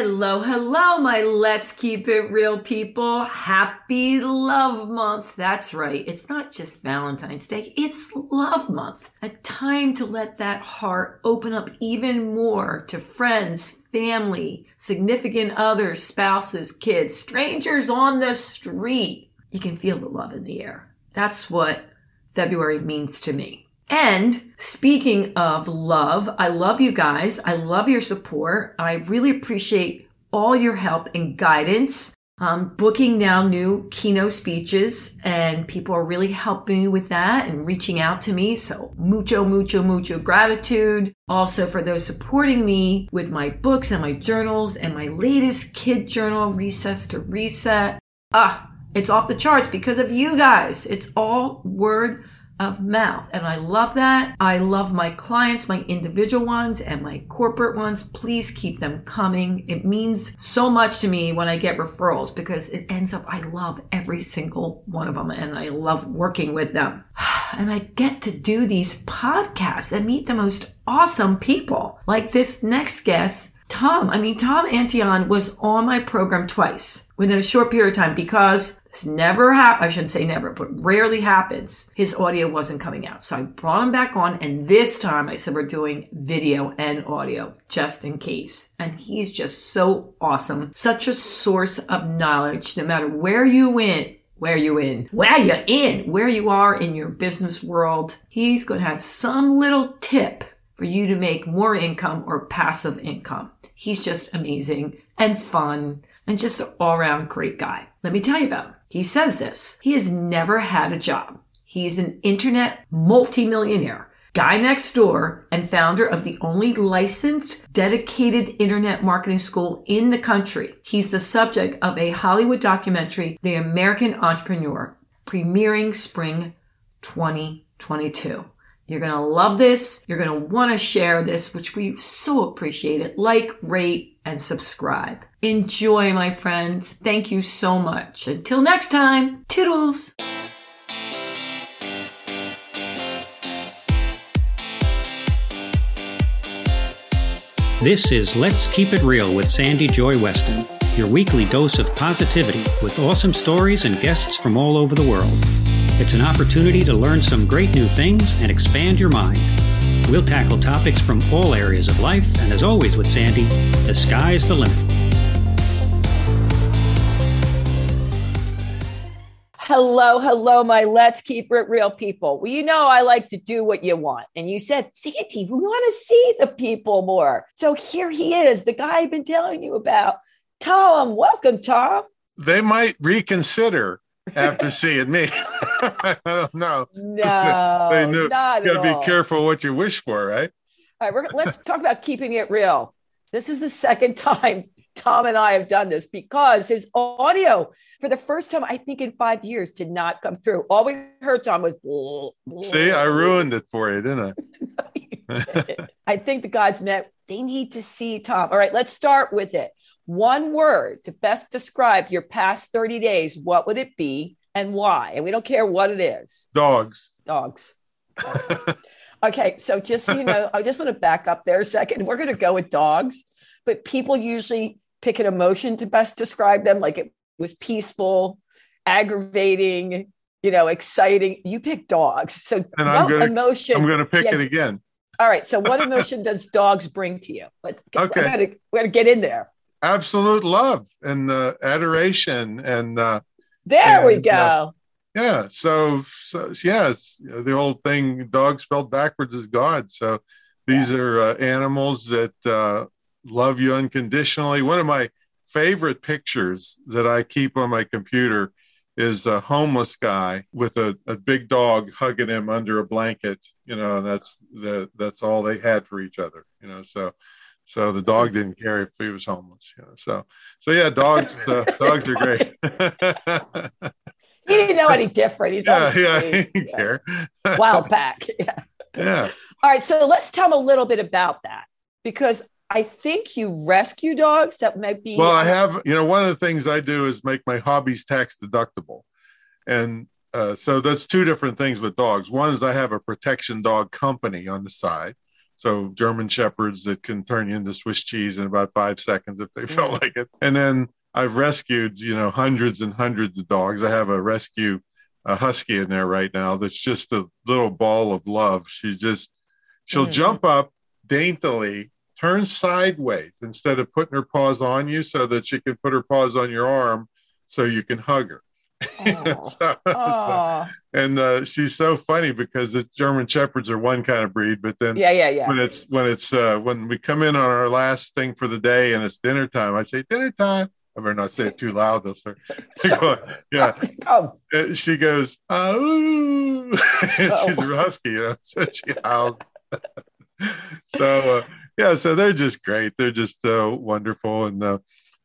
Hello, hello, my Let's Keep It Real people. Happy Love Month. That's right. It's not just Valentine's Day, it's Love Month. A time to let that heart open up even more to friends, family, significant others, spouses, kids, strangers on the street. You can feel the love in the air. That's what February means to me. And speaking of love, I love you guys. I love your support. I really appreciate all your help and guidance. I'm booking now new keynote speeches and people are really helping me with that and reaching out to me. So mucho, mucho, mucho gratitude. Also for those supporting me with my books and my journals and my latest kid journal, Recess to Reset. Ah, it's off the charts because of you guys. It's all word of mouth. And I love that. I love my clients, my individual ones and my corporate ones. Please keep them coming. It means so much to me when I get referrals because it ends up, I love every single one of them and I love working with them. And I get to do these podcasts and meet the most awesome people like this next guest Tom, I mean, Tom Antion was on my program twice within a short period of time because this never happened. I shouldn't say never, but rarely happens. His audio wasn't coming out. So I brought him back on. And this time I said, we're doing video and audio just in case. And he's just so awesome. Such a source of knowledge, no matter where you went where you in, where you in, where you are in your business world. He's going to have some little tip for you to make more income or passive income. He's just amazing and fun and just an all around great guy. Let me tell you about him. He says this. He has never had a job. He's an internet multimillionaire, guy next door, and founder of the only licensed, dedicated internet marketing school in the country. He's the subject of a Hollywood documentary, The American Entrepreneur, premiering spring 2022. You're going to love this. You're going to want to share this, which we so appreciate it. Like, rate, and subscribe. Enjoy, my friends. Thank you so much. Until next time, toodles. This is Let's Keep It Real with Sandy Joy Weston, your weekly dose of positivity with awesome stories and guests from all over the world. It's an opportunity to learn some great new things and expand your mind. We'll tackle topics from all areas of life, and as always with Sandy, the sky's the limit. Hello, hello, my Let's Keep It Real people. Well, you know, I like to do what you want. And you said, Sandy, we want to see the people more. So here he is, the guy I've been telling you about. Tom, welcome, Tom. They might reconsider after seeing me. I don't know. No, they knew. not You gotta be careful what you wish for, right? All right, we're, let's talk about keeping it real. This is the second time Tom and I have done this because his audio, for the first time, I think in five years, did not come through. All we heard, Tom, was. blah, blah, See, I ruined it for you, didn't I? I think the gods meant they need to see Tom. All right, let's start with it. One word to best describe your past 30 days. What would it be and why? And we don't care what it is. Dogs. Dogs. Okay, so just so you know, I just want to back up there a second. We're going to go with dogs, but people usually pick an emotion to best describe them, like it was peaceful, aggravating, you know, exciting. You pick dogs. So And I'm gonna- emotion? I'm going to pick Yeah. it again. All right. So what emotion does dogs bring to you? Let's Okay. we're gonna, we're gonna get in there. Absolute love and uh, adoration, and uh, There we go. uh, yeah. So, so yeah, it's, you know, the old thing: dog spelled backwards is God. So these are uh, animals that uh, love you unconditionally. One of my favorite pictures that I keep on my computer is a homeless guy with a, a big dog hugging him under a blanket. You know, and that's the that's all they had for each other. You know, so so the dog didn't care if he was homeless. You know, so so yeah, dogs uh, dogs are great. He didn't know any different. He's yeah, yeah, he didn't care. Wild pack. Yeah. yeah. All right. So let's tell them a little bit about that because I think you rescue dogs that might be. Well, I have, you know, one of the things I do is make my hobbies tax deductible. And uh, so that's two different things with dogs. One is I have a protection dog company on the side. So German shepherds that can turn you into Swiss cheese in about five seconds if they felt like it. And then I've rescued, you know, hundreds and hundreds of dogs. I have a rescue a husky in there right now that's just a little ball of love. She's just she'll mm. jump up daintily, turn sideways instead of putting her paws on you so that she can put her paws on your arm so you can hug her. so, so, and uh, she's so funny because the German shepherds are one kind of breed, but then yeah, yeah, yeah. When it's when it's uh, when we come in on our last thing for the day and it's dinner time, I say dinner time. I better not say it too loud, though, sir. yeah. Oh. She goes, oh, she's a husky, you know, so she howls. so uh, yeah, so they're just great. They're just uh, wonderful, and uh,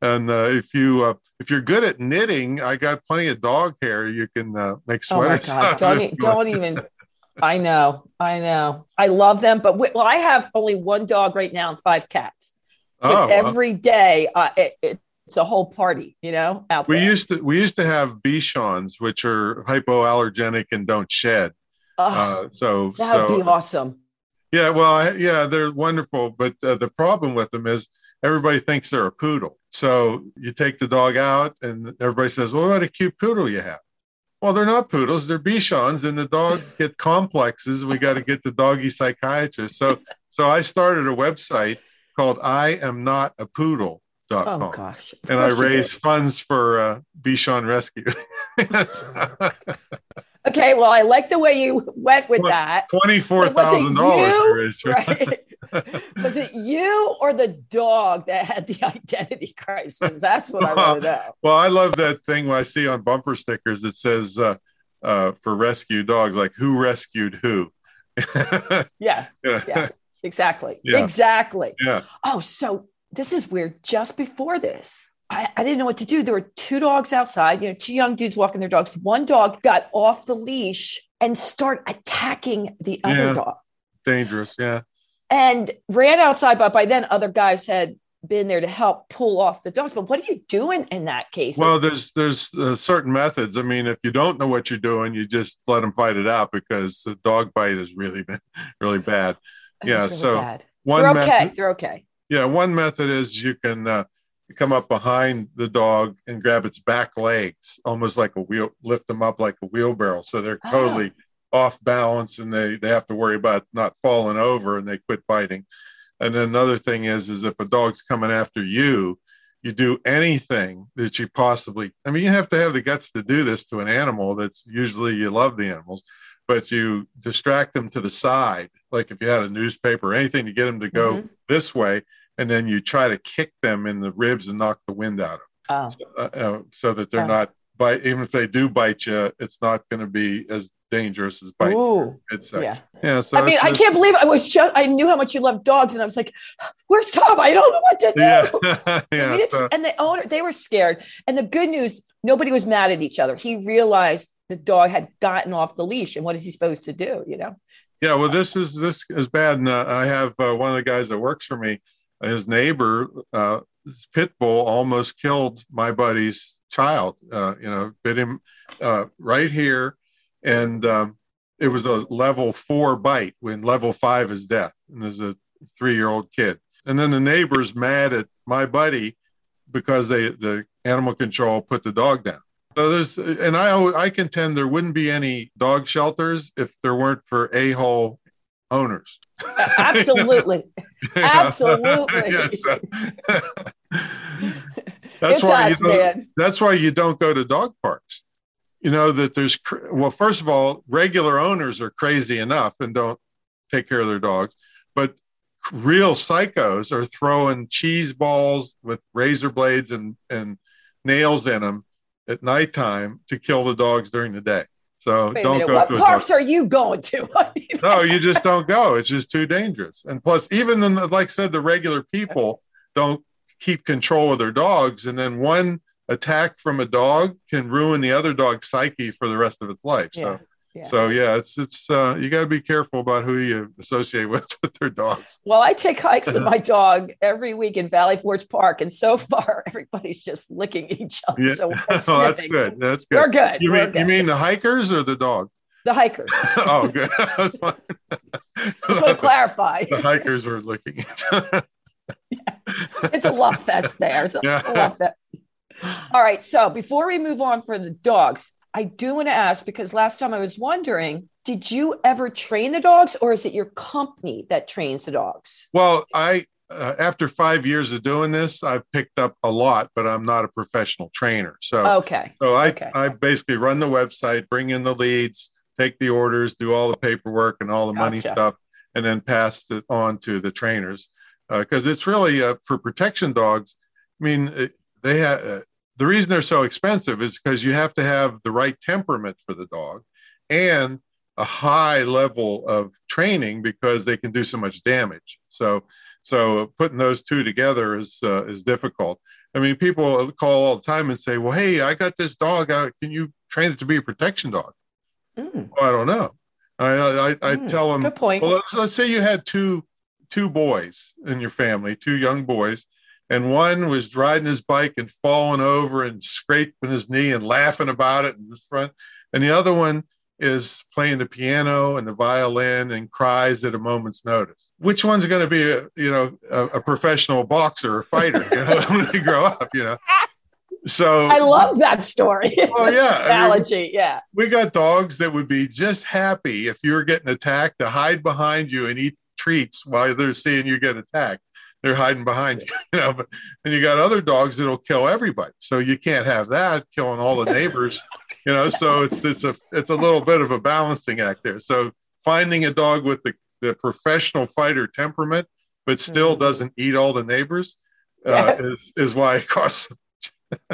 and uh, if you uh, if you're good at knitting, I got plenty of dog hair. You can uh, make sweaters. Oh my God! Don't, e- don't even. I know, I know. I love them, but we, well, I have only one dog right now and five cats. Oh, every well. day, uh, it, it, it's a whole party, you know. Out we there. used to we used to have Bichons, which are hypoallergenic and don't shed. Oh, uh, so that would so, be awesome. Yeah, well, yeah, they're wonderful, but uh, the problem with them is everybody thinks they're a poodle. So you take the dog out, and everybody says, "Well, what a cute poodle you have." Well, they're not poodles; they're Bichons, and the dog get complexes. We got to get the doggy psychiatrist. So, so I started a website called "I Am Not a Poodle." Oh gosh! And I raise funds for uh, Bichon Rescue. okay, well, I like the way you went with that. Twenty-four thousand dollars. Right? was it you or the dog that had the identity crisis? That's what I want to know. Well, I love that thing when I see on bumper stickers that says uh, uh, for rescue dogs, like "Who rescued who." yeah. Yeah. Exactly. Yeah. Exactly. Yeah. Oh, so this is weird. Just before this, I, I, didn't know what to do. There were two dogs outside, you know, two young dudes walking their dogs. One dog got off the leash and start attacking the other yeah. dog. Dangerous, yeah. And ran outside, but by then other guys had been there to help pull off the dogs. But what are you doing in that case? Well, there's there's uh, certain methods. I mean, if you don't know what you're doing, you just let them fight it out because the dog bite is really been really bad. yeah, really so bad. one they're okay. Method, they're okay yeah, one method is you can uh, come up behind the dog and grab its back legs, almost like a wheel, lift them up like a wheelbarrow, so they're oh. Off balance and they they have to worry about not falling over and they quit biting. And then another thing is is if a dog's coming after you, you do anything that you possibly. I mean, you have to have the guts to do this to an animal. That's usually you love the animals, but you distract them to the side, like if you had a newspaper or anything to get them to go mm-hmm. this way, and then you try to kick them in the ribs and knock the wind out of them, oh. so, uh, uh, so, that they're oh. not bite. Even if they do bite you, it's not going to be as dangerous as biting. Ooh, it's yeah. Yeah. So I mean, I can't believe I was just. I knew how much you love dogs, and I was like, "Where's Tom? I don't know what to do." Yeah. yeah I mean, so. And the owner, they were scared. And the good news, nobody was mad at each other. He realized the dog had gotten off the leash, and what is he supposed to do? You know. Yeah, well, this is this is bad, and uh, I have uh, one of the guys that works for me his neighbor, uh, his pit bull, almost killed my buddy's child. Uh, you know, bit him uh, right here, and um, it was a level four bite. When level five is death, and there's a three-year-old kid. And then the neighbor's mad at my buddy because they the animal control put the dog down. So there's, and I I contend there wouldn't be any dog shelters if there weren't for a hole owners. Absolutely. Absolutely. that's it's why us, you man. that's why you don't go to dog parks. You know that there's well, first of all, regular owners are crazy enough and don't take care of their dogs, but real psychos are throwing cheese balls with razor blades and and nails in them at nighttime to kill the dogs during the day. So Wait don't go what to parks are you going to? no, you just don't go. It's just too dangerous. And plus, even then, like I said, the regular people don't keep control of their dogs, and then one attack from a dog can ruin the other dog's psyche for the rest of its life. So yeah. So yeah, it's it's uh, you got to be careful about who you associate with with their dogs. Well, I take hikes with my dog every week in Valley Forge Park, and so far everybody's just licking each other. Yeah. So oh, that's good. That's good. We're good. You mean good. you mean the hikers or the dog? The hikers. oh, good. Just want to clarify. The hikers were looking at yeah. It's a love fest there. It's a yeah. love fest. All right. So before we move on for the dogs, I do want to ask because last time I was wondering, did you ever train the dogs or is it your company that trains the dogs? Well, I, uh, after five years of doing this, I've picked up a lot, but I'm not a professional trainer. So, okay. So I, okay. I basically run the website, bring in the leads, take the orders, do all the paperwork and all the gotcha. money stuff, and then pass it on to the trainers. Because uh, it's really uh, for protection dogs. I mean, they have uh, the reason they're so expensive is because you have to have the right temperament for the dog and a high level of training because they can do so much damage. So, so putting those two together is uh, is difficult. I mean, people call all the time and say, "Well, hey, I got this dog. Out. Can you train it to be a protection dog?" Mm. Well, I don't know. I I, I mm, tell them. Good point. Well, let's, let's say you had two two boys in your family, two young boys, and one was riding his bike and falling over and scraping his knee and laughing about it in the front, and the other one is playing the piano and the violin and cries at a moment's notice. Which one's going to be a you know a, a professional boxer or fighter you know, when they grow up? You know. So I love that story. Oh yeah, analogy. I mean, yeah, we got dogs that would be just happy if you were getting attacked to hide behind you and eat treats while they're seeing you get attacked they're hiding behind you, you know. But and you got other dogs that'll kill everybody, so you can't have that killing all the neighbors, you know. So it's it's a it's a little bit of a balancing act there. So finding a dog with the the professional fighter temperament, but still mm-hmm. doesn't eat all the neighbors, uh, is is why it costs.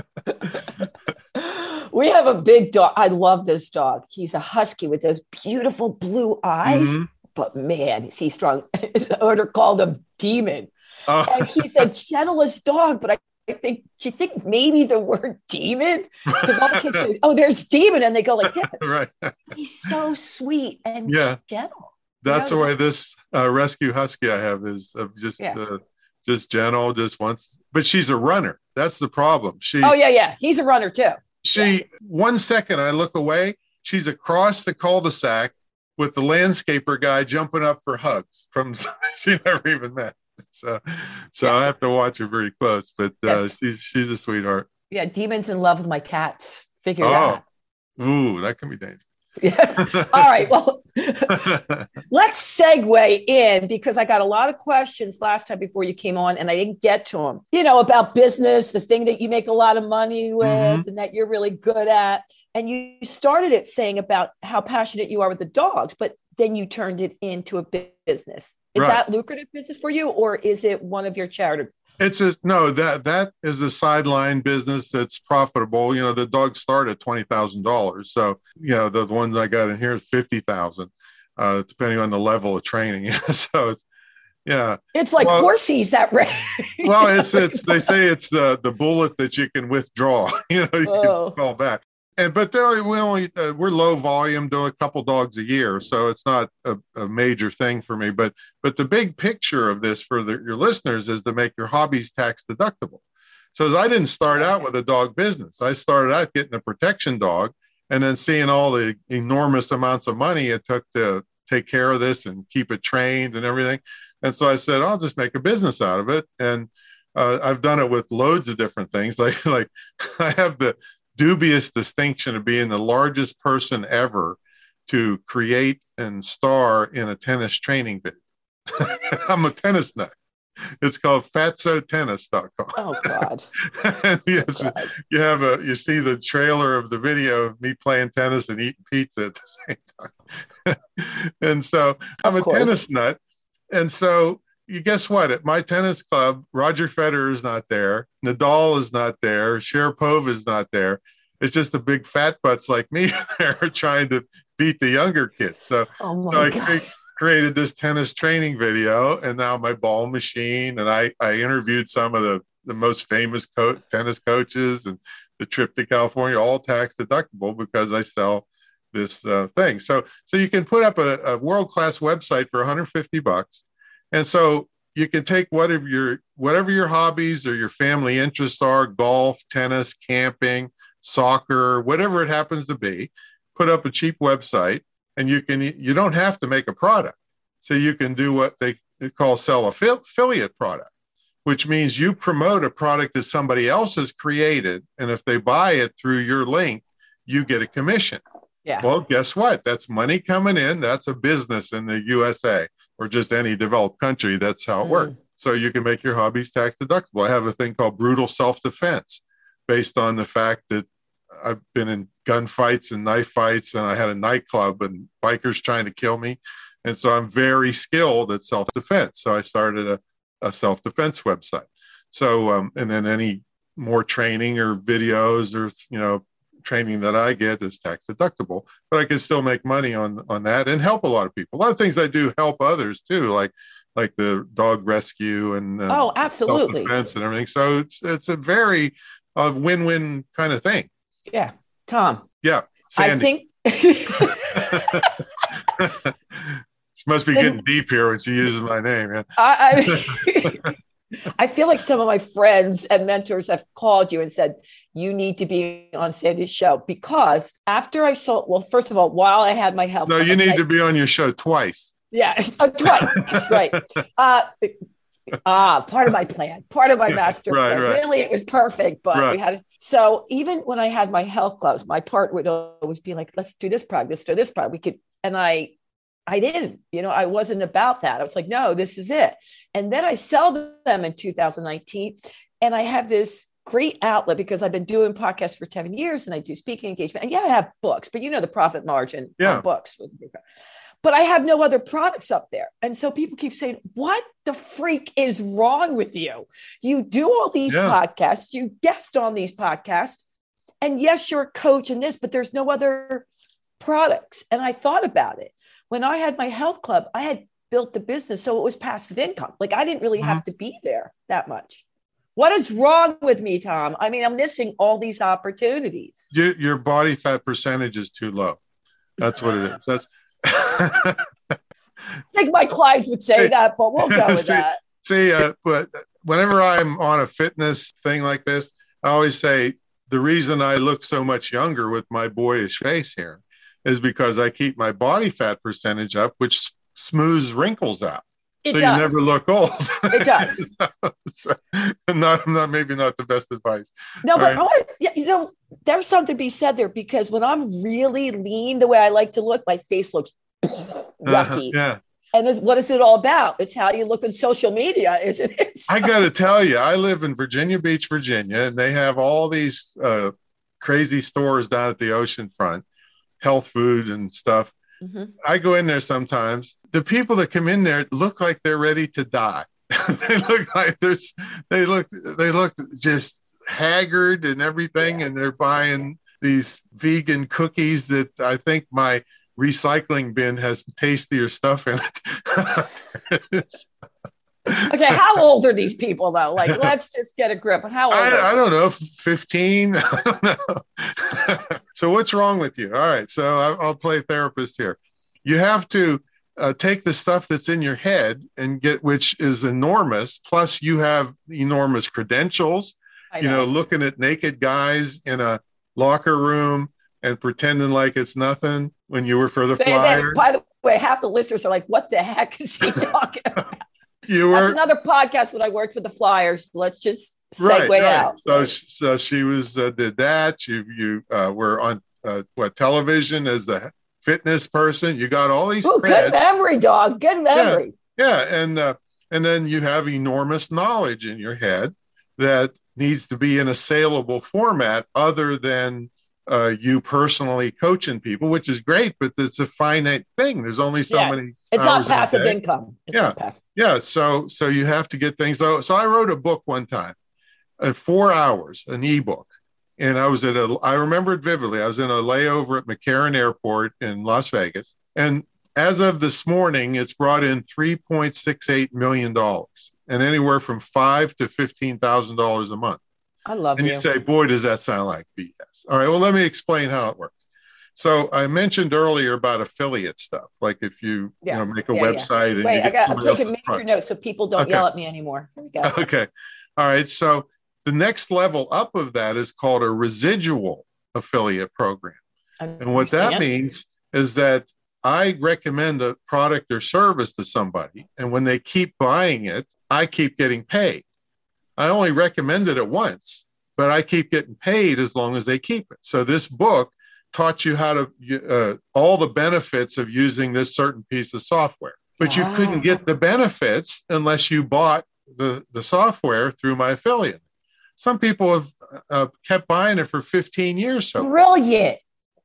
we have a big dog. I love this dog. He's a husky with those beautiful blue eyes. Mm-hmm. But man, is he strong. His owner called him demon. Oh. And he's the gentlest dog, but I I think do you think maybe the word demon? Because all the kids go, oh there's demon and they go like this. Right. He's so sweet and yeah. gentle that's you know, the way this uh, rescue husky i have is of just yeah. uh, just gentle just once but she's a runner. That's the problem. She oh yeah yeah. He's a runner too. She yeah. one second i look away she's across the cul-de-sac with the landscaper guy jumping up for hugs from she never even met so so yeah. I have to watch her very close. But uh, yes. she's she's a sweetheart. Yeah, demons in love with my cats. Figure oh. out. Ooh, that can be dangerous. Yeah. All right. Well, let's segue in because I got a lot of questions last time before you came on and I didn't get to them. You know, about business, the thing that you make a lot of money with mm-hmm. and that you're really good at. And you started it saying about how passionate you are with the dogs, but then you turned it into a business. Is right. that lucrative business for you, or is it one of your charitable? It's a no that that is a sideline business that's profitable. You know, the dogs start at twenty thousand dollars, so you know the, ones I got in here is fifty thousand, uh, depending on the level of training. so it's yeah, it's like well, horsies that rate. well, it's it's they say it's the the bullet that you can withdraw. You know, you oh. can call back and but we only uh, we're low volume, do a couple dogs a year, so it's not a, a, major thing for me. But but the big picture of this for the, your listeners is to make your hobbies tax deductible. So I didn't start out with a dog business. I started out getting a protection dog, and then seeing all the enormous amounts of money it took to take care of this and keep it trained and everything. And so I said, I'll just make a business out of it. And uh, I've done it with loads of different things. Like like I have the dubious distinction of being the largest person ever to create and star in a tennis training video. I'm a tennis nut. It's called fatsotennis.com. Oh God. yes, oh, God. you have a you see the trailer of the video of me playing tennis and eating pizza at the same time. and so I'm of a course. tennis nut. And so you guess what? At my tennis club, Roger Federer is not there. Nadal is not there. Sharapova is not there. It's just the big fat butts like me there trying to beat the younger kids. So, oh so I cre- created this tennis training video, and now my ball machine. And I I interviewed some of the the most famous co- tennis coaches and the trip to California, all tax deductible because I sell this uh, thing. So so you can put up a, a world class website for 150 bucks and so you can take whatever your whatever your hobbies or your family interests are, golf, tennis, camping, soccer, whatever it happens to be, put up a cheap website and you can you don't have to make a product. So you can do what they call sell affiliate product, which means you promote a product that somebody else has created, and if they buy it through your link, you get a commission. Yeah. Well, guess what? That's money coming in. That's a business in the USA or just any developed country. That's how it mm. works. So you can make your hobbies tax deductible. I have a thing called brutal self defense based on the fact that I've been in gunfights and knife fights, and I had a nightclub and bikers trying to kill me. And so I'm very skilled at self defense. So I started a, a self defense website. So, um, and then any more training or videos or, you know, training that I get is tax deductible, but I can still make money on on that and help a lot of people. A lot of things I do help others too, like like the dog rescue and uh, oh, absolutely, and everything. So it's it's a very uh, win win kind of thing. Yeah, Tom. Yeah, Sandy. I think. she must be getting deep here when she uses my name. Yeah. I, I I feel like some of my friends and mentors have called you and said, you need to be on Sandy's show because after I saw, well, first of all, while I had my health. No, you need I, to be on your show twice. Yeah, uh, twice. right. Uh, ah, part of my plan, part of my master right, plan. Right. Really, it was perfect, but right. we had so even when I had my health clubs, my part would always be like, let's do this product, let's do this product. We could, and I I didn't, you know, I wasn't about that. I was like, no, this is it. And then I sell them in 2019. And I have this great outlet because I've been doing podcasts for 10 years and I do speaking engagement. And yeah, I have books, but you know the profit margin yeah. books. But I have no other products up there. And so people keep saying, What the freak is wrong with you? You do all these yeah. podcasts, you guest on these podcasts. And yes, you're a coach in this, but there's no other products. And I thought about it when I had my health club, I had built the business so it was passive income. Like I didn't really mm-hmm. have to be there that much. What is wrong with me, Tom? I mean, I'm missing all these opportunities. Your, your body fat percentage is too low. That's what it is. That's. I think my clients would say that, but we'll go with see, that. See, uh, but whenever I'm on a fitness thing like this, I always say the reason I look so much younger with my boyish face here is because I keep my body fat percentage up, which smooths wrinkles out. It so does. you never look old. It does. so, not, not maybe not the best advice. No, All but right. I want you know, there's something to be said there because when I'm really lean the way I like to look, my face looks yucky. Uh, yeah. And what is it all about? It's how you look on social media, isn't it? I got to tell you, I live in Virginia Beach, Virginia, and they have all these uh, crazy stores down at the ocean front health food and stuff. Mm-hmm. I go in there sometimes. The people that come in there look like they're ready to die. they look like there's they look they look just haggard and everything, and they're buying these vegan cookies that I think my recycling bin has tastier stuff in it. okay, how old are these people though? Like, let's just get a grip. on How old? I, I don't know, fifteen. I don't know. so what's wrong with you? All right, so I, will play therapist here. You have to uh, take the stuff that's in your head and get, which is enormous. Plus, you have enormous credentials. Know. You know, looking at naked guys in a locker room and pretending like it's nothing when you were for the Flyers. By the way, half the listeners are like, "What the heck is he talking about?" You were That's another podcast when I worked with the Flyers. Let's just segue right, right. out. So, so she was uh, did that. You you uh, were on uh, what television as the fitness person. You got all these. Ooh, good memory, dog. Good memory. Yeah, yeah. and uh, and then you have enormous knowledge in your head that needs to be in a saleable format, other than uh, you personally coaching people, which is great, but it's a finite thing. There's only so yeah. many. It's not passive income. It's yeah, passive. yeah. So so you have to get things. So so I wrote a book one time, uh, four hours, an ebook, and I was at a. I remember it vividly. I was in a layover at McCarran Airport in Las Vegas, and as of this morning, it's brought in three point six eight million dollars, and anywhere from five to fifteen thousand dollars a month. I love and you. you say, boy, does that sound like BS. All right, well, let me explain how it works. So I mentioned earlier about affiliate stuff, like if you, yeah. you know, make a yeah, website. Yeah. Wait, I got. I'm taking major notes so people don't okay. yell at me anymore. Okay. All right. So the next level up of that is called a residual affiliate program, and what that means is that I recommend a product or service to somebody, and when they keep buying it, I keep getting paid. I only recommended it once, but I keep getting paid as long as they keep it. So this book taught you how to uh, all the benefits of using this certain piece of software, but wow. you couldn't get the benefits unless you bought the the software through my affiliate. Some people have uh, kept buying it for 15 years. So brilliant.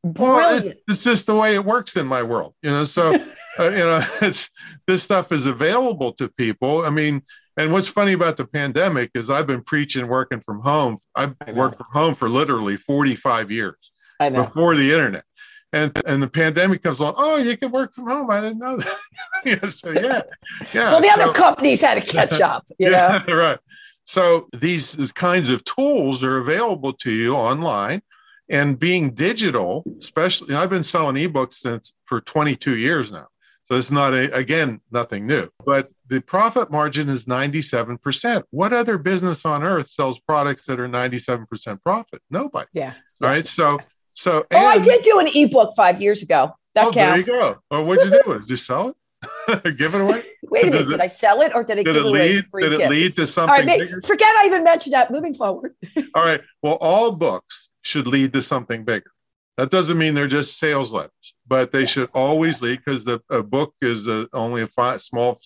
Brilliant. Well, it's, it's, just the way it works in my world, you know. So, uh, you know, it's this stuff is available to people. I mean, and what's funny about the pandemic is I've been preaching working from home. I've worked from home for literally 45 years before the internet. And, and the pandemic comes along. Oh, you can work from home. I didn't know that. yeah, so yeah, yeah. Well, the so, other companies had to catch up. You yeah, know? right. So these kinds of tools are available to you online, and being digital, especially. I've been selling ebooks since for 22 years now. So it's not a, again nothing new, but the profit margin is 97%. What other business on earth sells products that are 97% profit? Nobody. Yeah. All right. So so Oh, I did do an ebook 5 years ago. That oh, counts. There you go. Well, what'd you do? Did you sell it? give it away? Wait a minute. did I sell it or did it did give it lead, Did it lead to something right, Forget I even mentioned that moving forward. all right. Well, all books should lead to something bigger. That doesn't mean they're just sales letters, but they should always lead because the a book is a, only a fi- small,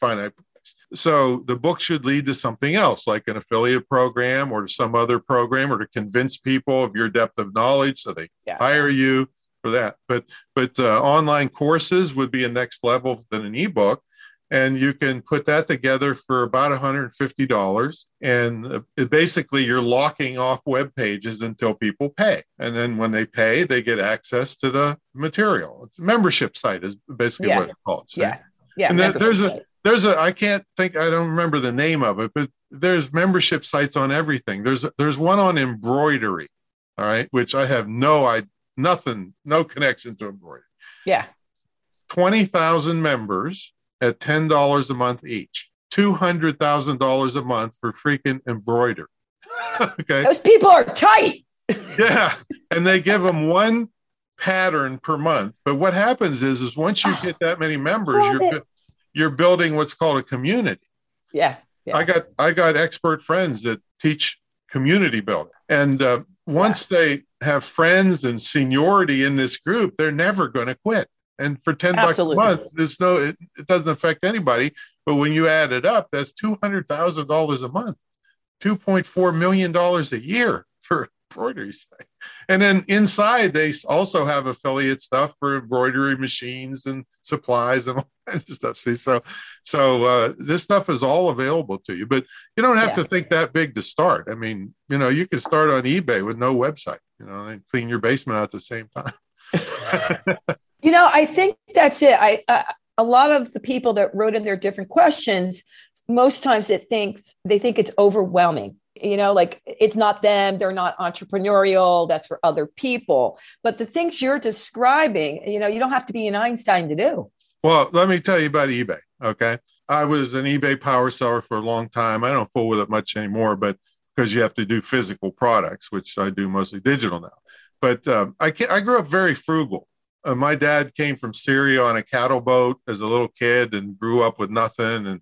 finite price. So the book should lead to something else, like an affiliate program or to some other program, or to convince people of your depth of knowledge so they yeah. hire you for that. But but uh, online courses would be a next level than an ebook and you can put that together for about $150 and uh, it, basically you're locking off web pages until people pay. And then when they pay they get access to the material. It's a membership site is basically yeah. what it's called so, yeah. Yeah and there's a there's a i can't think i don't remember the name of it but there's membership sites on everything. There's there's one on embroidery all right which i have no i nothing no connection to embroidery. Yeah. 20,000 members at $10 a month each. $200,000 a month for freaking embroidery. okay. Those people are tight. yeah. And they give them one pattern per month. But what happens is, is once you get that many members, you're, you're building what's called a community. Yeah. yeah. I got, I got expert friends that teach community building. And uh, once yeah. they have friends and seniority in this group, they're never going to quit. And for 10 Absolutely. bucks a month, there's no, it, it doesn't affect anybody. But when you add it up, that's $200,000 a month, $2.4 million a year for embroidery site. And then inside, they also have affiliate stuff for embroidery machines and supplies and all kinds of stuff. See, so, so uh, this stuff is all available to you, but you don't have yeah. to think that big to start. I mean, you know, you can start on eBay with no website, you know, and clean your basement out at the same time. You know, I think that's it. I uh, a lot of the people that wrote in their different questions, most times it thinks they think it's overwhelming. You know, like it's not them, they're not entrepreneurial, that's for other people. But the things you're describing, you know, you don't have to be an Einstein to do. Well, let me tell you about eBay. Okay. I was an eBay power seller for a long time. I don't fool with it much anymore, but because you have to do physical products, which I do mostly digital now. But um, I, I grew up very frugal uh, my dad came from Syria on a cattle boat as a little kid and grew up with nothing. And,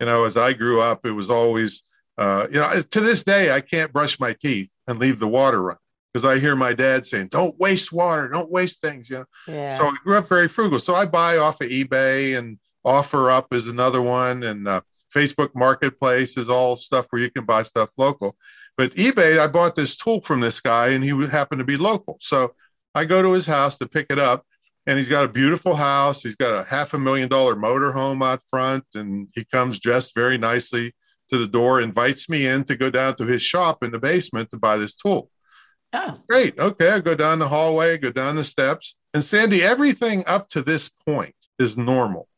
you know, as I grew up, it was always, uh, you know, to this day, I can't brush my teeth and leave the water running because I hear my dad saying, don't waste water, don't waste things, you know. Yeah. So I grew up very frugal. So I buy off of eBay and OfferUp is another one. And uh, Facebook Marketplace is all stuff where you can buy stuff local. But eBay, I bought this tool from this guy and he happened to be local. So I go to his house to pick it up, and he's got a beautiful house. He's got a half a million dollar motor home out front, and he comes dressed very nicely to the door, invites me in to go down to his shop in the basement to buy this tool. Oh. Great. Okay. I go down the hallway, go down the steps. And Sandy, everything up to this point is normal.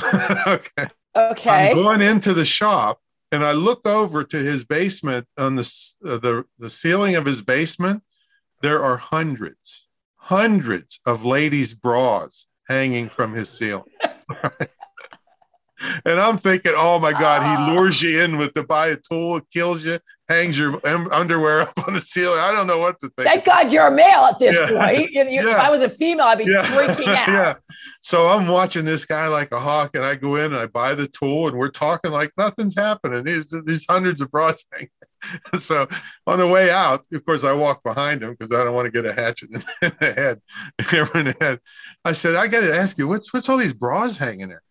okay. Okay. I'm going into the shop and I look over to his basement on the, uh, the, the ceiling of his basement. There are hundreds hundreds of ladies' bras hanging from his ceiling. and I'm thinking, oh my God, he lures you in with the buy a tool, kills you, hangs your underwear up on the ceiling. I don't know what to think. Thank God you're a male at this yeah. point. You, yeah. If I was a female, I'd be yeah. freaking out. yeah. So I'm watching this guy like a hawk, and I go in and I buy the tool, and we're talking like nothing's happening. These, these hundreds of bras hanging. so on the way out, of course, I walk behind him because I don't want to get a hatchet in the head. in the head. I said, I got to ask you, what's what's all these bras hanging there?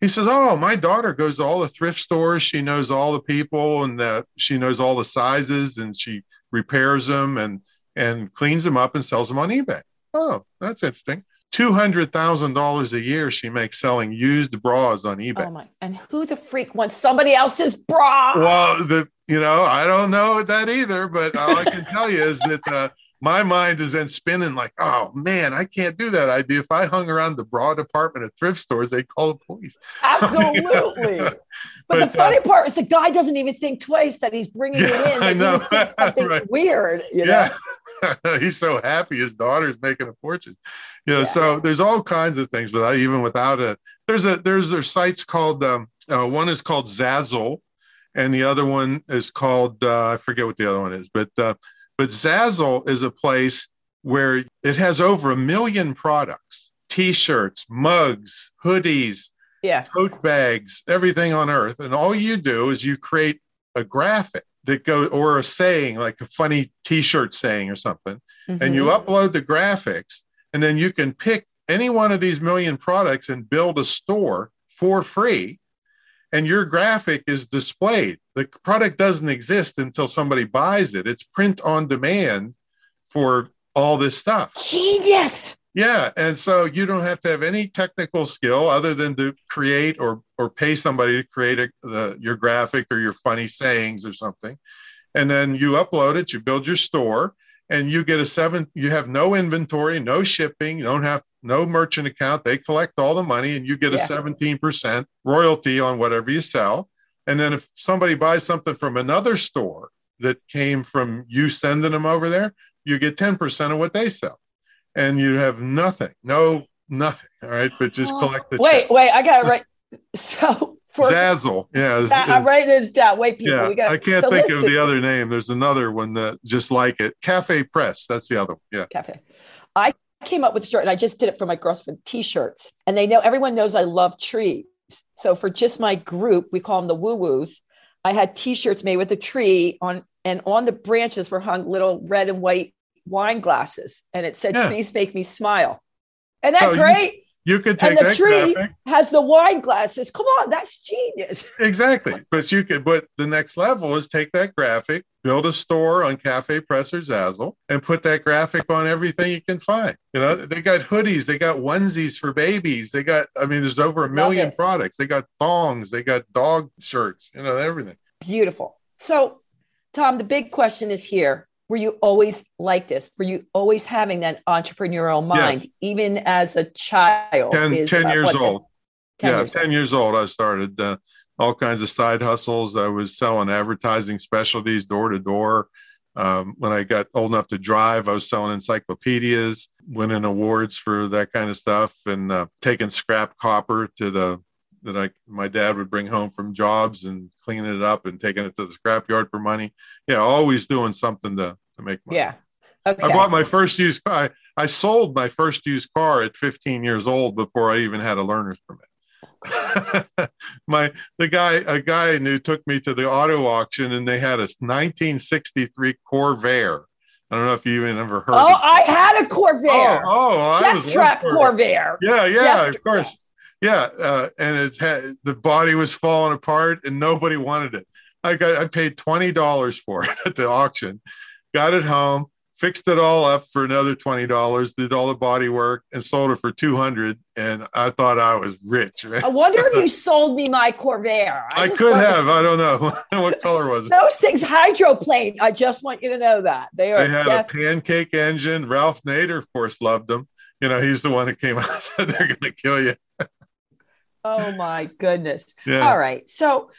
He says, "Oh, my daughter goes to all the thrift stores. She knows all the people, and that she knows all the sizes, and she repairs them and and cleans them up and sells them on eBay." Oh, that's interesting. Two hundred thousand dollars a year she makes selling used bras on eBay. Oh my! And who the freak wants somebody else's bra? Well, the you know I don't know that either, but all I can tell you is that uh, my mind is then spinning like, oh man, I can't do that idea. If I hung around the bra department at thrift stores, they'd call the police. Absolutely. but, but, the funny uh, part is the guy doesn't even think twice that he's bringing yeah, it in. I know. Something right. weird. You know? He's so happy his daughter's making a fortune. You know, yeah. so there's all kinds of things without even without it. There's a there's there's sites called um, uh, one is called Zazzle, and the other one is called uh, I forget what the other one is, but uh, but Zazzle is a place where it has over a million products t-shirts, mugs, hoodies, yeah. tote bags, everything on earth. And all you do is you create a graphic that goes or a saying like a funny t-shirt saying or something. Mm-hmm. And you mm-hmm. upload the graphics and then you can pick any one of these million products and build a store for free and your graphic is displayed. The product doesn't exist until somebody buys it. It's print on demand for all this stuff. Genius. Yeah, and so you don't have to have any technical skill other than to create or or pay somebody to create a, the, your graphic or your funny sayings or something, and then you upload it. You build your store, and you get a seven. You have no inventory, no shipping. You don't have no merchant account. They collect all the money and you get yeah. a 17% royalty on whatever you sell. And then if somebody buys something from another store that came from you sending them over there, you get 10% of what they sell. And you have nothing, no, nothing. All right. But just oh, collect the Wait, check. wait, I got it right. So for Zazzle. Yeah. Is, I'm writing this down. Wait, people. Yeah, we got I can't think listen. of the other name. There's another one that just like it. Cafe Press. That's the other one. Yeah. Cafe. I came up with a shirt and I just did it for my girls for t-shirts. And they know everyone knows I love trees. So for just my group, we call them the woo woos. I had t-shirts made with a tree on and on the branches were hung little red and white wine glasses. And it said, yeah. trees make me smile. And that oh, great? You could take and the tree graphic. has the wine glasses. Come on, that's genius. exactly. But you could, but the next level is take that graphic, build a store on Cafe Press or Zazzle, and put that graphic on everything you can find. You know, they got hoodies, they got onesies for babies, they got, I mean, there's over a million products. They got thongs, they got dog shirts, you know, everything. Beautiful. So, Tom, the big question is here were you always like this? Were you always having that entrepreneurial mind, yes. even as a child? 10, is, 10 uh, years old. 10 yeah, years 10 old. years old, I started uh, all kinds of side hustles. I was selling advertising specialties door to door. Um, when I got old enough to drive, I was selling encyclopedias, winning awards for that kind of stuff, and uh, taking scrap copper to the that I my dad would bring home from jobs and cleaning it up and taking it to the scrapyard for money. Yeah, always doing something to to make money. Yeah. Okay. I bought my first used car. I, I sold my first used car at 15 years old before I even had a learner's permit. my the guy a guy I knew took me to the auto auction and they had a 1963 Corvair. I don't know if you even ever heard. Oh, I had a Corvair. Oh, oh I Death was Trap Corvair. Yeah, yeah, Death of course. Yeah, uh, and it had the body was falling apart, and nobody wanted it. I got I paid twenty dollars for it at the auction, got it home, fixed it all up for another twenty dollars, did all the body work, and sold it for two hundred. And I thought I was rich. I wonder if you sold me my Corvair. I, I could have. I don't know what color was it. Those things hydroplane. I just want you to know that they are. They had a pancake engine. Ralph Nader, of course, loved them. You know, he's the one that came out and said they're going to kill you. Oh my goodness. Yeah. All right. So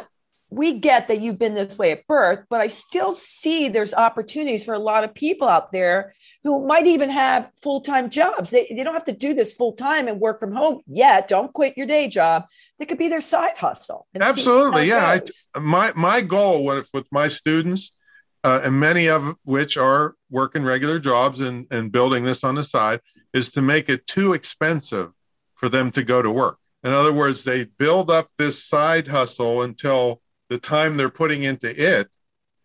we get that you've been this way at birth, but I still see there's opportunities for a lot of people out there who might even have full time jobs. They, they don't have to do this full time and work from home yet. Don't quit your day job. That could be their side hustle. Absolutely. Yeah. I, my, my goal with, with my students, uh, and many of which are working regular jobs and, and building this on the side, is to make it too expensive for them to go to work. In other words, they build up this side hustle until the time they're putting into it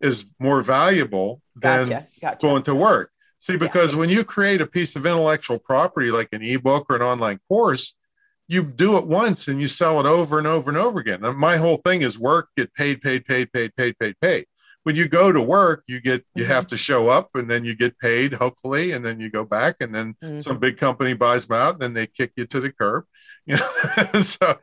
is more valuable than gotcha, gotcha. going to work. See, because yeah. when you create a piece of intellectual property like an ebook or an online course, you do it once and you sell it over and over and over again. And my whole thing is work, get paid, paid, paid, paid, paid, paid, paid. When you go to work, you get you mm-hmm. have to show up and then you get paid, hopefully, and then you go back and then mm-hmm. some big company buys them out and then they kick you to the curb. You know, so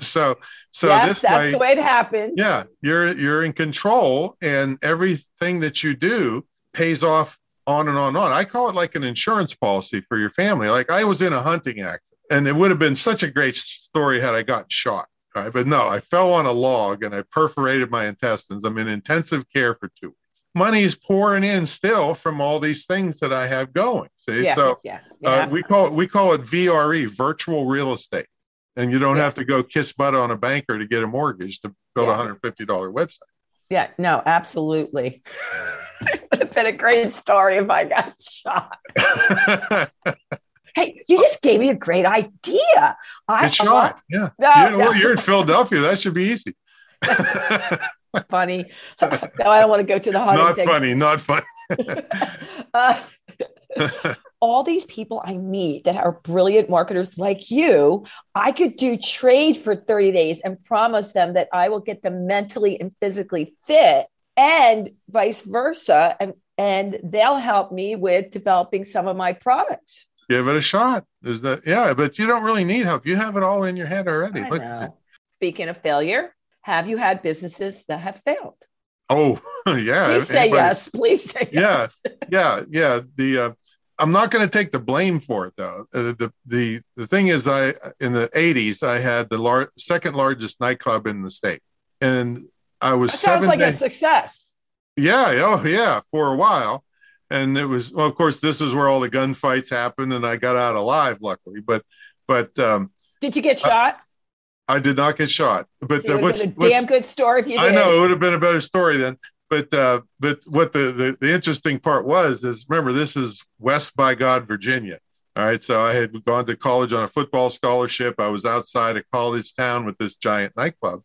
so so yes, this that's way, the way it happens. Yeah, you're you're in control, and everything that you do pays off on and on and on. I call it like an insurance policy for your family. Like I was in a hunting accident, and it would have been such a great story had I gotten shot. Right, but no, I fell on a log and I perforated my intestines. I'm in intensive care for two weeks money is pouring in still from all these things that I have going. See, yeah, so yeah, yeah. Uh, we call it we call it VRE, virtual real estate, and you don't have to go kiss butt on a banker to get a mortgage to build a hundred fifty dollar website. Yeah, no, absolutely. it would have been a great story if I got shot. hey, you just gave me a great idea. I Get shot. Yeah. No, you know, no. You're in Philadelphia. That should be easy. funny. no, I don't want to go to the haunted. Not thing. funny. Not funny. uh, all these people I meet that are brilliant marketers like you, I could do trade for 30 days and promise them that I will get them mentally and physically fit and vice versa. And, and they'll help me with developing some of my products. Give it a shot. There's that. Yeah, but you don't really need help. You have it all in your head already. Speaking of failure, have you had businesses that have failed? Oh, yeah. Please say Anybody, yes. Please say yes. Yeah, yeah, yeah. The uh, I'm not going to take the blame for it though. Uh, the the the thing is, I in the '80s I had the lar- second largest nightclub in the state, and I was that sounds like a success. Yeah. Oh, yeah. For a while, and it was well. Of course, this was where all the gunfights happened, and I got out alive, luckily. But but um, did you get shot? I did not get shot, but so what's, a damn good story if you. Did. I know it would have been a better story then, but uh, but what the, the the interesting part was is remember this is West by God, Virginia. All right, so I had gone to college on a football scholarship. I was outside a college town with this giant nightclub,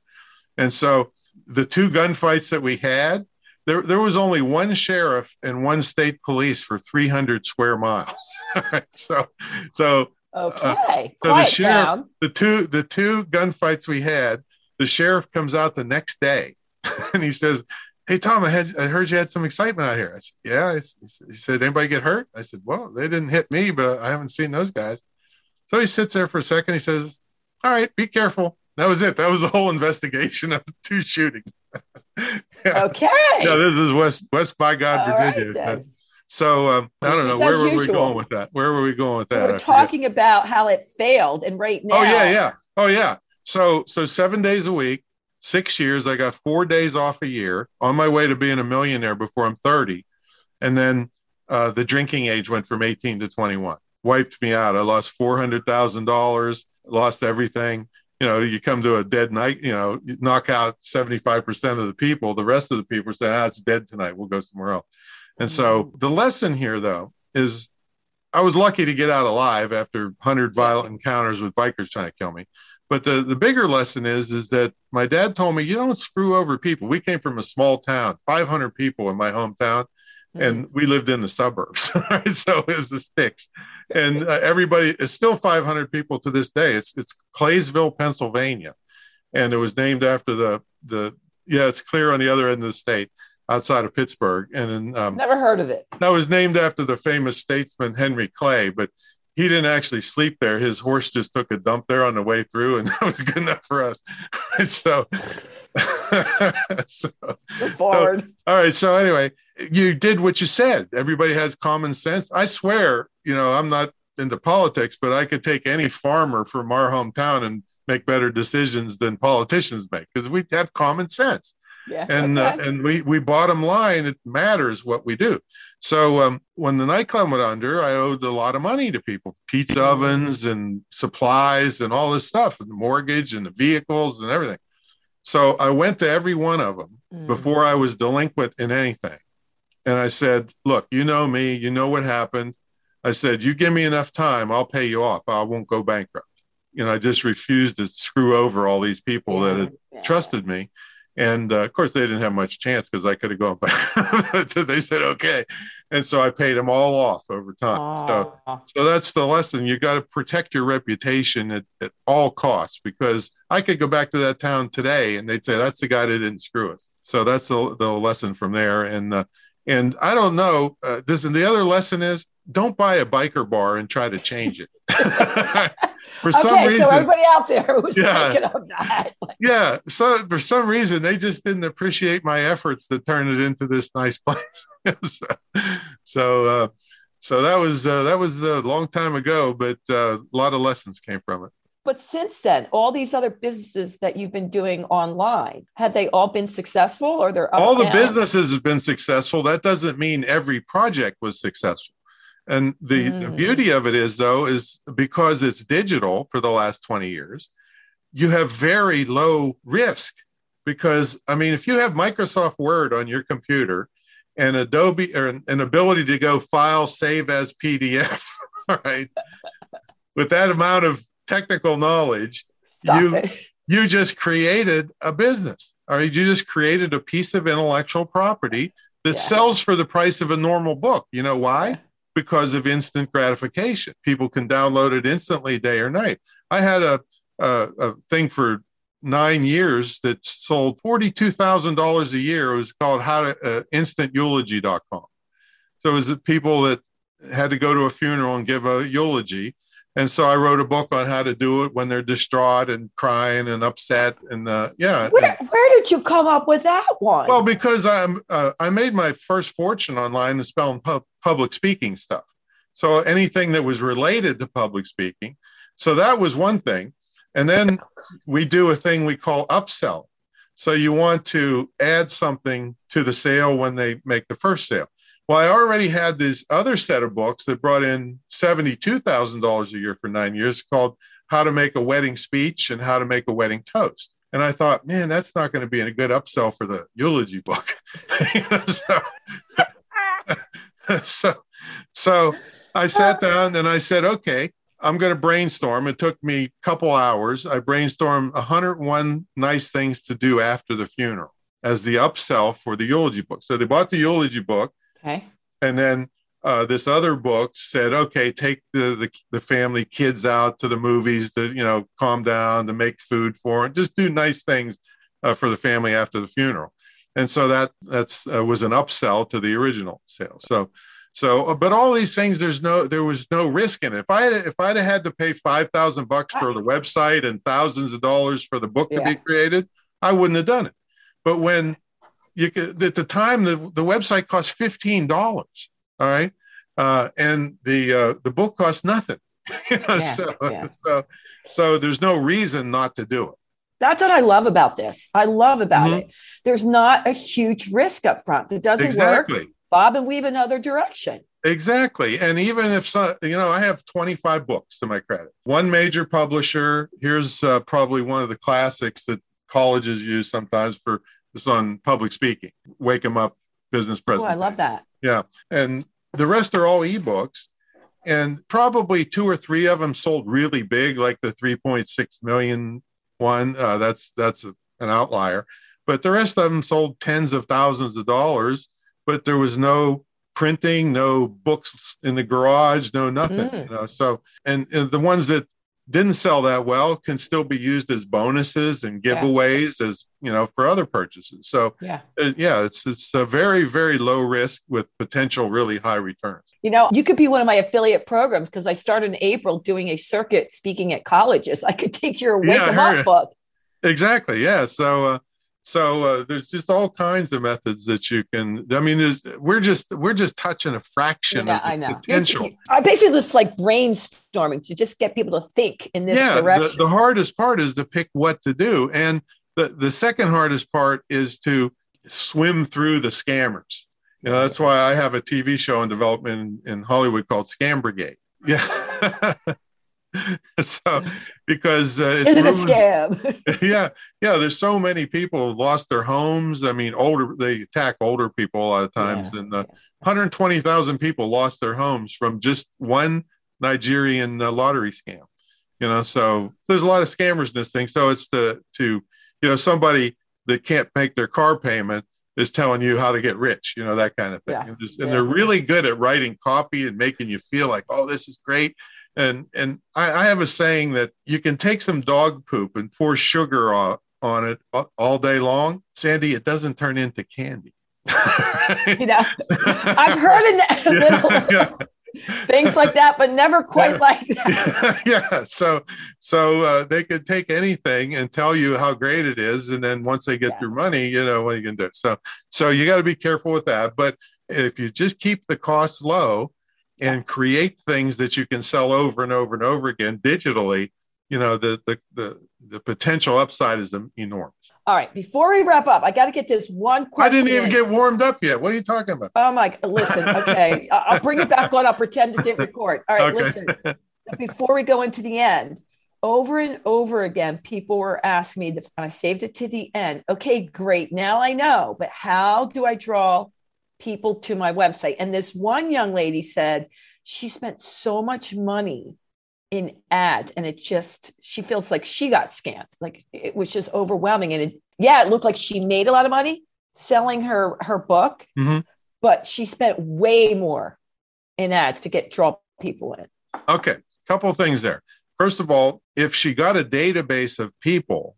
and so the two gunfights that we had, there there was only one sheriff and one state police for 300 square miles. All right, so so Okay. Uh, so the sheriff, the two the two gunfights we had, the sheriff comes out the next day, and he says, "Hey Tom, I had I heard you had some excitement out here." I said, "Yeah." he said, "Anybody get hurt?" I said, "Well, they didn't hit me, but I haven't seen those guys." So he sits there for a second. He says, "All right, be careful." That was it. That was the whole investigation of the two shootings. yeah. Okay. Yeah, this is West West by God, All Virginia. Right, so um, I don't know where were usual. we going with that. Where were we going with that? We are talking about how it failed, and right now. Oh yeah, yeah. Oh yeah. So so seven days a week, six years. I got four days off a year. On my way to being a millionaire before I'm 30, and then uh, the drinking age went from 18 to 21. Wiped me out. I lost four hundred thousand dollars. Lost everything. You know, you come to a dead night. You know, you knock out 75 percent of the people. The rest of the people say, "Ah, it's dead tonight. We'll go somewhere else." And so the lesson here, though, is I was lucky to get out alive after 100 violent encounters with bikers trying to kill me. But the, the bigger lesson is is that my dad told me you don't screw over people. We came from a small town, 500 people in my hometown, mm-hmm. and we lived in the suburbs. Right? So it was the sticks, and uh, everybody is still 500 people to this day. It's it's Claysville, Pennsylvania, and it was named after the the yeah. It's clear on the other end of the state outside of Pittsburgh. And um, never heard of it. That was named after the famous statesman Henry Clay, but he didn't actually sleep there. His horse just took a dump there on the way through, and that was good enough for us. so, so forward. So, all right. So anyway, you did what you said. Everybody has common sense. I swear, you know, I'm not into politics, but I could take any farmer from our hometown and make better decisions than politicians make because we have common sense. Yeah, and uh, okay. uh, and we we bottom line it matters what we do. So um, when the nightclub went under, I owed a lot of money to people, pizza mm-hmm. ovens and supplies and all this stuff, and the mortgage and the vehicles and everything. So I went to every one of them mm. before I was delinquent in anything, and I said, "Look, you know me, you know what happened. I said, you give me enough time, I'll pay you off. I won't go bankrupt. You know, I just refused to screw over all these people yeah, that had yeah. trusted me. And uh, of course, they didn't have much chance because I could have gone back. they said, okay. And so I paid them all off over time. So, so that's the lesson. You got to protect your reputation at, at all costs because I could go back to that town today and they'd say, that's the guy that didn't screw us. So that's the, the lesson from there. And, uh, and I don't know. Uh, this and the other lesson is don't buy a biker bar and try to change it. for okay, some reason, so everybody out there who's yeah, thinking of that, yeah. So for some reason, they just didn't appreciate my efforts to turn it into this nice place. so, so, uh, so that was uh, that was a long time ago, but uh, a lot of lessons came from it. But since then, all these other businesses that you've been doing online, have they all been successful or they're all the businesses have been successful? That doesn't mean every project was successful. And the, mm. the beauty of it is, though, is because it's digital for the last 20 years, you have very low risk. Because, I mean, if you have Microsoft Word on your computer and Adobe or an ability to go file, save as PDF, right? With that amount of technical knowledge, Stop you it. you just created a business. Or you just created a piece of intellectual property that yeah. sells for the price of a normal book. You know why? Because of instant gratification. People can download it instantly, day or night. I had a, a, a thing for nine years that sold $42,000 a year. It was called how to uh, instanteulogy.com. So it was people that had to go to a funeral and give a eulogy. And so I wrote a book on how to do it when they're distraught and crying and upset. And uh, yeah. Where, where did you come up with that one? Well, because I'm, uh, I made my first fortune online in spelling pu- public speaking stuff. So anything that was related to public speaking. So that was one thing. And then we do a thing we call upsell. So you want to add something to the sale when they make the first sale. Well, I already had this other set of books that brought in $72,000 a year for nine years called How to Make a Wedding Speech and How to Make a Wedding Toast. And I thought, man, that's not going to be a good upsell for the eulogy book. so, so, so I sat down and I said, okay, I'm going to brainstorm. It took me a couple hours. I brainstormed 101 nice things to do after the funeral as the upsell for the eulogy book. So they bought the eulogy book. Okay. And then uh, this other book said, okay, take the, the, the family kids out to the movies to you know calm down, to make food for it, just do nice things uh, for the family after the funeral. And so that that's uh, was an upsell to the original sale. So so, uh, but all these things, there's no, there was no risk in it. If I had, if I'd have had to pay five thousand bucks for the website and thousands of dollars for the book yeah. to be created, I wouldn't have done it. But when you could at the time the, the website cost fifteen dollars all right uh, and the uh, the book cost nothing you know, yeah, so, yeah. so so there's no reason not to do it that's what I love about this. I love about mm-hmm. it. There's not a huge risk up front. It doesn't exactly. work. Bob and weave another direction. Exactly. And even if, some, you know, I have 25 books to my credit, one major publisher. Here's uh, probably one of the classics that colleges use sometimes for this on public speaking. Wake them up business presentation. Oh, I love that. Yeah. And the rest are all ebooks. And probably two or three of them sold really big, like the 3.6 million one. Uh, that's that's a, an outlier. But the rest of them sold tens of thousands of dollars, but there was no printing, no books in the garage, no nothing. Mm. You know? So, and, and the ones that didn't sell that well can still be used as bonuses and giveaways yeah. as you know for other purchases so yeah uh, yeah it's it's a very very low risk with potential really high returns you know you could be one of my affiliate programs because i started in april doing a circuit speaking at colleges i could take your wake yeah, them up book exactly yeah so uh, so uh, there's just all kinds of methods that you can. I mean, we're just we're just touching a fraction yeah, of the I know. potential. I basically just like brainstorming to just get people to think in this yeah, direction. The, the hardest part is to pick what to do, and the the second hardest part is to swim through the scammers. You know, that's why I have a TV show in development in, in Hollywood called Scam Brigade. Yeah. so because uh, it's is it ruined. a scam? yeah, yeah. There's so many people lost their homes. I mean, older they attack older people a lot of times, yeah. and uh, 120,000 people lost their homes from just one Nigerian uh, lottery scam. You know, so there's a lot of scammers in this thing. So it's to to you know somebody that can't make their car payment is telling you how to get rich, you know, that kind of thing. Yeah. And, just, and yeah. they're really good at writing copy and making you feel like, oh, this is great. And and I, I have a saying that you can take some dog poop and pour sugar on, on it all day long. Sandy, it doesn't turn into candy. you know, I've heard a little yeah, things like that, but never quite like that. yeah. So, so uh, they could take anything and tell you how great it is, and then once they get yeah. your money, you know what you can do. So, so you got to be careful with that. But if you just keep the costs low and create things that you can sell over and over and over again digitally, you know, the the the, the potential upside is enormous. All right, before we wrap up, I got to get this one question. I didn't even in. get warmed up yet. What are you talking about? Oh my! Listen, okay, I'll bring it back on. I'll pretend it didn't record. All right, okay. listen. Before we go into the end, over and over again, people were asking me, and I saved it to the end. Okay, great. Now I know, but how do I draw people to my website. And this one young lady said she spent so much money in ads and it just she feels like she got scammed. Like it was just overwhelming and it yeah it looked like she made a lot of money selling her her book mm-hmm. but she spent way more in ads to get draw people in. Okay couple of things there. First of all if she got a database of people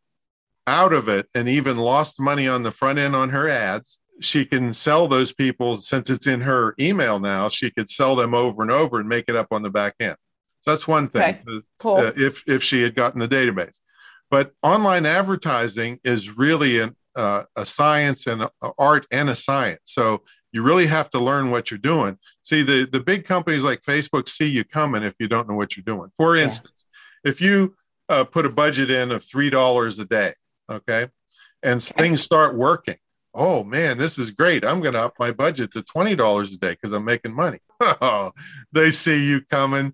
out of it and even lost money on the front end on her ads she can sell those people since it's in her email now she could sell them over and over and make it up on the back end so that's one thing okay. cool. Uh, if if she had gotten the database but online advertising is really an, uh, a science and a, a art and a science so you really have to learn what you're doing see the the big companies like facebook see you coming if you don't know what you're doing for instance yeah. if you uh, put a budget in of three dollars a day okay and okay. things start working oh man, this is great. I'm going to up my budget to $20 a day because I'm making money. they see you coming.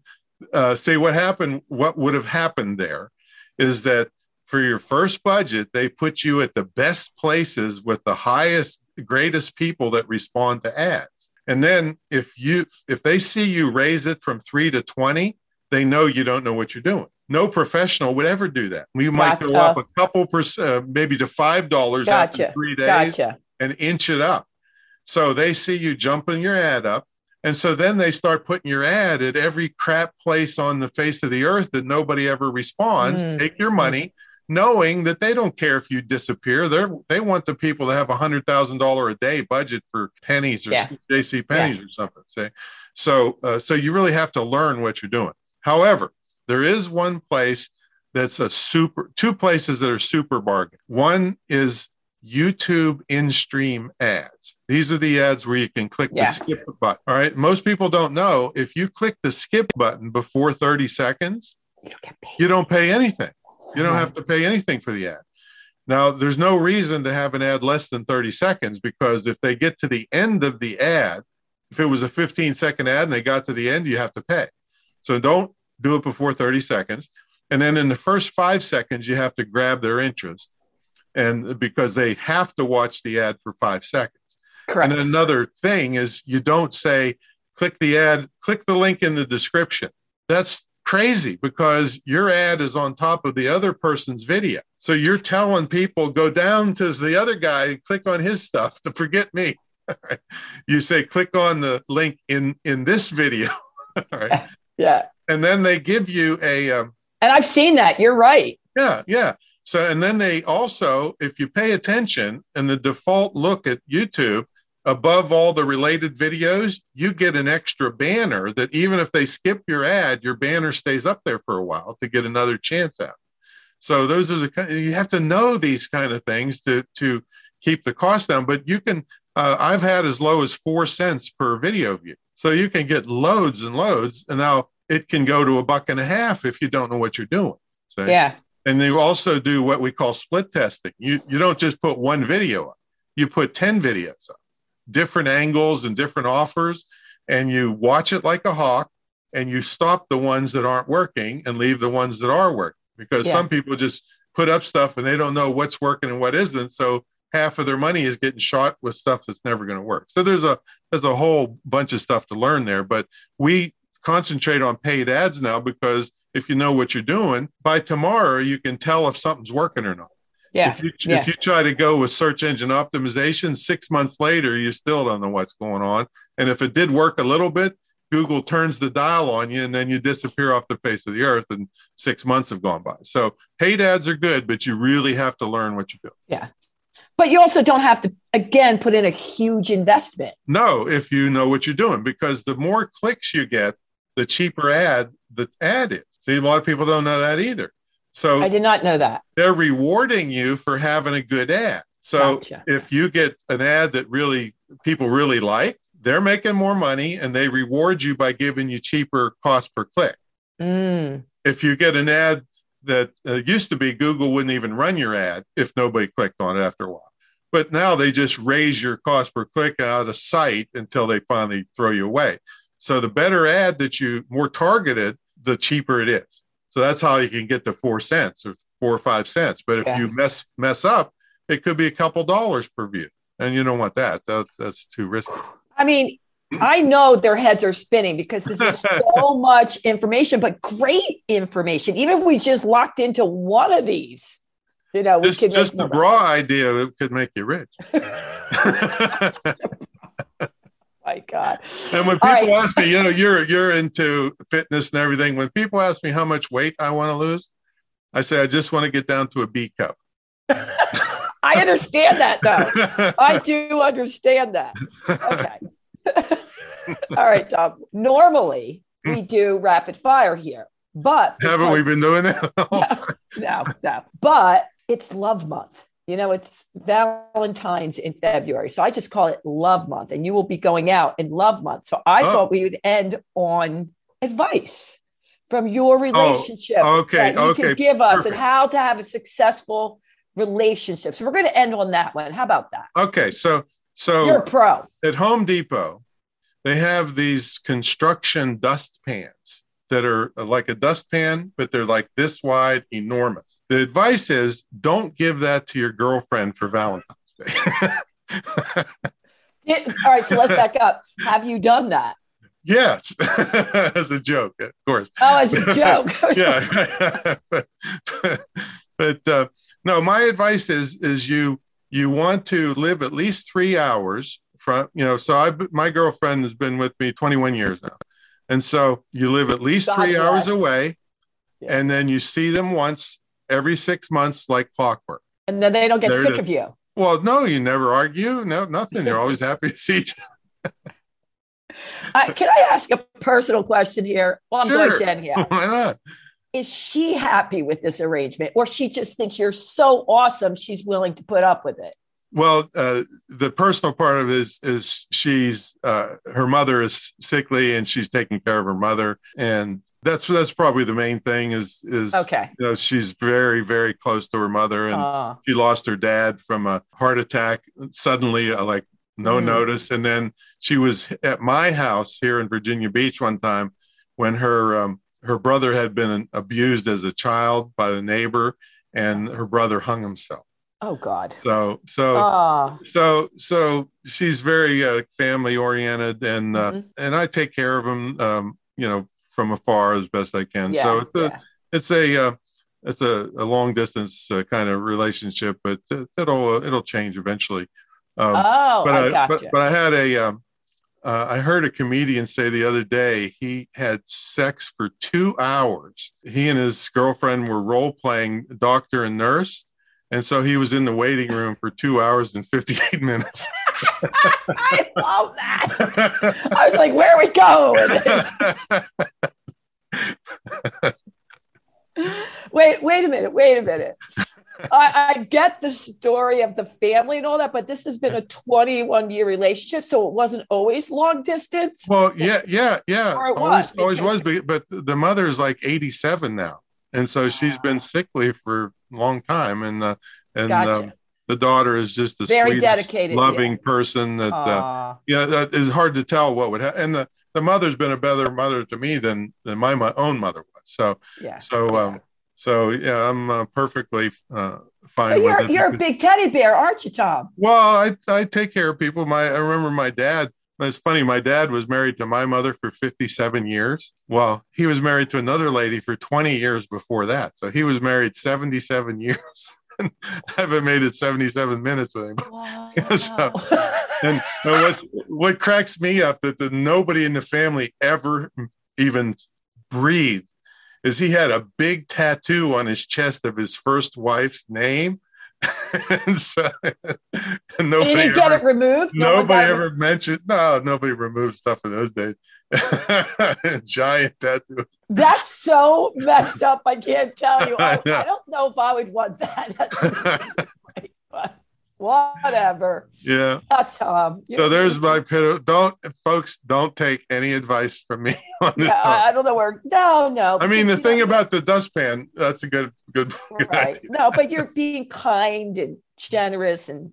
Uh, say what happened, what would have happened there is that for your first budget, they put you at the best places with the highest, greatest people that respond to ads. And then if you if they see you raise it from three to 20, they know you don't know what you're doing no professional would ever do that. We might gotcha. go up a couple percent, uh, maybe to five dollars gotcha. after three days, gotcha. and inch it up. So they see you jumping your ad up, and so then they start putting your ad at every crap place on the face of the earth that nobody ever responds. Mm. Take your money, knowing that they don't care if you disappear. They they want the people to have a hundred thousand dollar a day budget for pennies or yeah. J.C. Penney's yeah. or something. Say, so uh, so you really have to learn what you're doing. However, there is one place that's a super, two places that are super bargain. One is YouTube in stream ads. These are the ads where you can click yeah. the skip button. All right. Most people don't know if you click the skip button before 30 seconds, you don't, you don't pay anything. You don't have to pay anything for the ad. Now, there's no reason to have an ad less than 30 seconds because if they get to the end of the ad, if it was a 15 second ad and they got to the end, you have to pay. So don't do it before 30 seconds. And then in the first five seconds, you have to grab their interest. And because they have to watch the ad for five seconds. Correct. And another thing is you don't say, click the ad, click the link in the description. That's crazy because your ad is on top of the other person's video. So you're telling people go down to the other guy and click on his stuff to forget me. you say click on the link in in this video. All right. Yeah and then they give you a um, and i've seen that you're right yeah yeah so and then they also if you pay attention in the default look at youtube above all the related videos you get an extra banner that even if they skip your ad your banner stays up there for a while to get another chance at. So those are the you have to know these kind of things to to keep the cost down. But you can uh, I've had as low as four cents per video view, so you can get loads and loads. And now it can go to a buck and a half if you don't know what you're doing. So, yeah. And you also do what we call split testing. You you don't just put one video up; you put ten videos up, different angles and different offers, and you watch it like a hawk, and you stop the ones that aren't working and leave the ones that are working because yeah. some people just put up stuff and they don't know what's working and what isn't. So half of their money is getting shot with stuff that's never going to work. So there's a there's a whole bunch of stuff to learn there. But we concentrate on paid ads now because if you know what you're doing, by tomorrow you can tell if something's working or not. Yeah. If you, yeah. if you try to go with search engine optimization, six months later, you still don't know what's going on. And if it did work a little bit, Google turns the dial on you and then you disappear off the face of the earth and six months have gone by. So paid ads are good, but you really have to learn what you do. Yeah. But you also don't have to, again, put in a huge investment. No, if you know what you're doing, because the more clicks you get, the cheaper ad the ad is. See, a lot of people don't know that either. So I did not know that. They're rewarding you for having a good ad. So gotcha. if you get an ad that really people really like, they're making more money and they reward you by giving you cheaper cost per click. Mm. If you get an ad that uh, used to be Google wouldn't even run your ad if nobody clicked on it after a while. But now they just raise your cost per click out of sight until they finally throw you away. So the better ad that you more targeted, the cheaper it is. So that's how you can get to four cents or four or five cents. But if yeah. you mess mess up, it could be a couple dollars per view, and you don't want that. That's that's too risky. I mean, I know their heads are spinning because this is so much information, but great information. Even if we just locked into one of these, you know, just, could just the raw idea it could make you rich. My God. And when people right. ask me, you know, you're you're into fitness and everything. When people ask me how much weight I want to lose, I say I just want to get down to a B cup. I understand that though. I do understand that. Okay. All right, Tom. Normally we hmm. do rapid fire here, but haven't we been doing that? no, no, no. But it's love month. You know, it's Valentine's in February. So I just call it love month, and you will be going out in love month. So I oh. thought we would end on advice from your oh, relationship oh, okay, that you okay, could give us perfect. and how to have a successful relationship. So we're going to end on that one. How about that? Okay, so so you're a pro at Home Depot. They have these construction dust pans that are like a dustpan, but they're like this wide, enormous. The advice is don't give that to your girlfriend for Valentine's Day. All right, so let's back up. Have you done that? Yes, as a joke, of course. Oh, as a joke. yeah, but, but uh, no, my advice is is you you want to live at least three hours from you know. So I my girlfriend has been with me 21 years now, and so you live at least God three bless. hours away, yeah. and then you see them once every six months like clockwork. And then they don't get there sick of you. Well, no, you never argue. No, nothing. You're always happy to see each other. uh, can I ask a personal question here? Well, I'm sure. going to end here. Why not? Is she happy with this arrangement, or she just thinks you're so awesome she's willing to put up with it? Well, uh, the personal part of it is, is she's uh, her mother is sickly and she's taking care of her mother, and that's that's probably the main thing. Is is okay? You know, she's very very close to her mother, and she lost her dad from a heart attack suddenly, uh, like no mm. notice, and then she was at my house here in Virginia Beach one time when her um, her brother had been abused as a child by the neighbor, and her brother hung himself. Oh God. So so oh. so so she's very uh, family oriented, and uh, mm-hmm. and I take care of them, um, you know, from afar as best I can. Yeah, so it's a yeah. it's a uh, it's a, a long distance uh, kind of relationship, but it'll uh, it'll change eventually. Um, oh, but I, I but, but I had a um, uh, I heard a comedian say the other day he had sex for two hours. He and his girlfriend were role playing doctor and nurse and so he was in the waiting room for two hours and 58 minutes. I love that. I was like, where are we going? Wait, wait, wait a minute, wait a minute. I, I, get the story of the family and all that, but this has been a 21 year relationship, so it wasn't always long distance. Well, yeah, yeah, yeah. Or it always, was, always was, but the mother is like 87 now, and so she's been sickly for long time, and uh, and gotcha. um, the daughter is just a very dedicated, loving yeah. person that uh, yeah, that is hard to tell what would happen. And the the mother's been a better mother to me than than my, my own mother was. So yeah, so yeah. um, so yeah, I'm uh, perfectly uh, fine. So you're you're a big teddy bear, aren't you, Tom? Well, I I take care of people. My I remember my dad. It's funny. My dad was married to my mother for 57 years. Well, he was married to another lady for 20 years before that. So he was married 77 years. I haven't made it 77 minutes with him. Wow. so, and, and what's, what cracks me up that the, nobody in the family ever even breathed is he had a big tattoo on his chest of his first wife's name. and so and nobody Did he get it removed? nobody ever mentioned. No, nobody removed stuff in those days. Giant tattoo. That's so messed up. I can't tell you. I, I don't know if I would want that. Whatever. Yeah. That's Tom. so there's my pit. Don't folks don't take any advice from me on this. Yeah, I don't know where. No, no. I mean, the thing know, about the dustpan, that's a good, good. good right. Idea. No, but you're being kind and generous and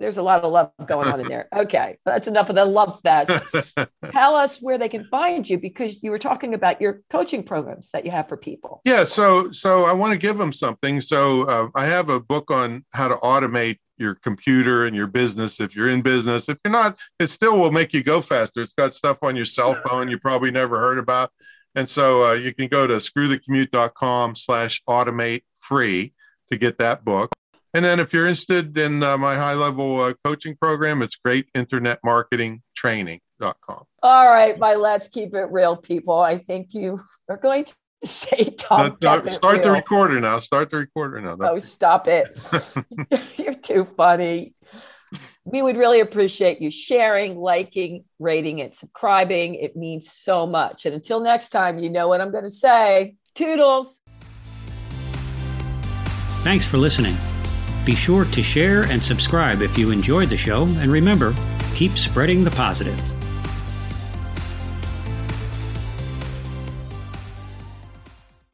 there's a lot of love going on in there. Okay, that's enough of the love fest. Tell us where they can find you because you were talking about your coaching programs that you have for people. Yeah, so so I want to give them something. So uh, I have a book on how to automate your computer and your business if you're in business. If you're not, it still will make you go faster. It's got stuff on your cell phone you probably never heard about. And so uh, you can go to screwthecommute.com slash automate free to get that book. And then if you're interested in uh, my high level uh, coaching program, it's great internet marketing training.com. All right, my let's keep it real people. I think you are going to say Tom. No, no, start the recorder now. Start the recorder now. Oh, stop it. You're too funny. We would really appreciate you sharing, liking, rating, and subscribing. It means so much. And until next time, you know what I'm going to say. Toodles. Thanks for listening. Be sure to share and subscribe if you enjoyed the show, and remember, keep spreading the positive.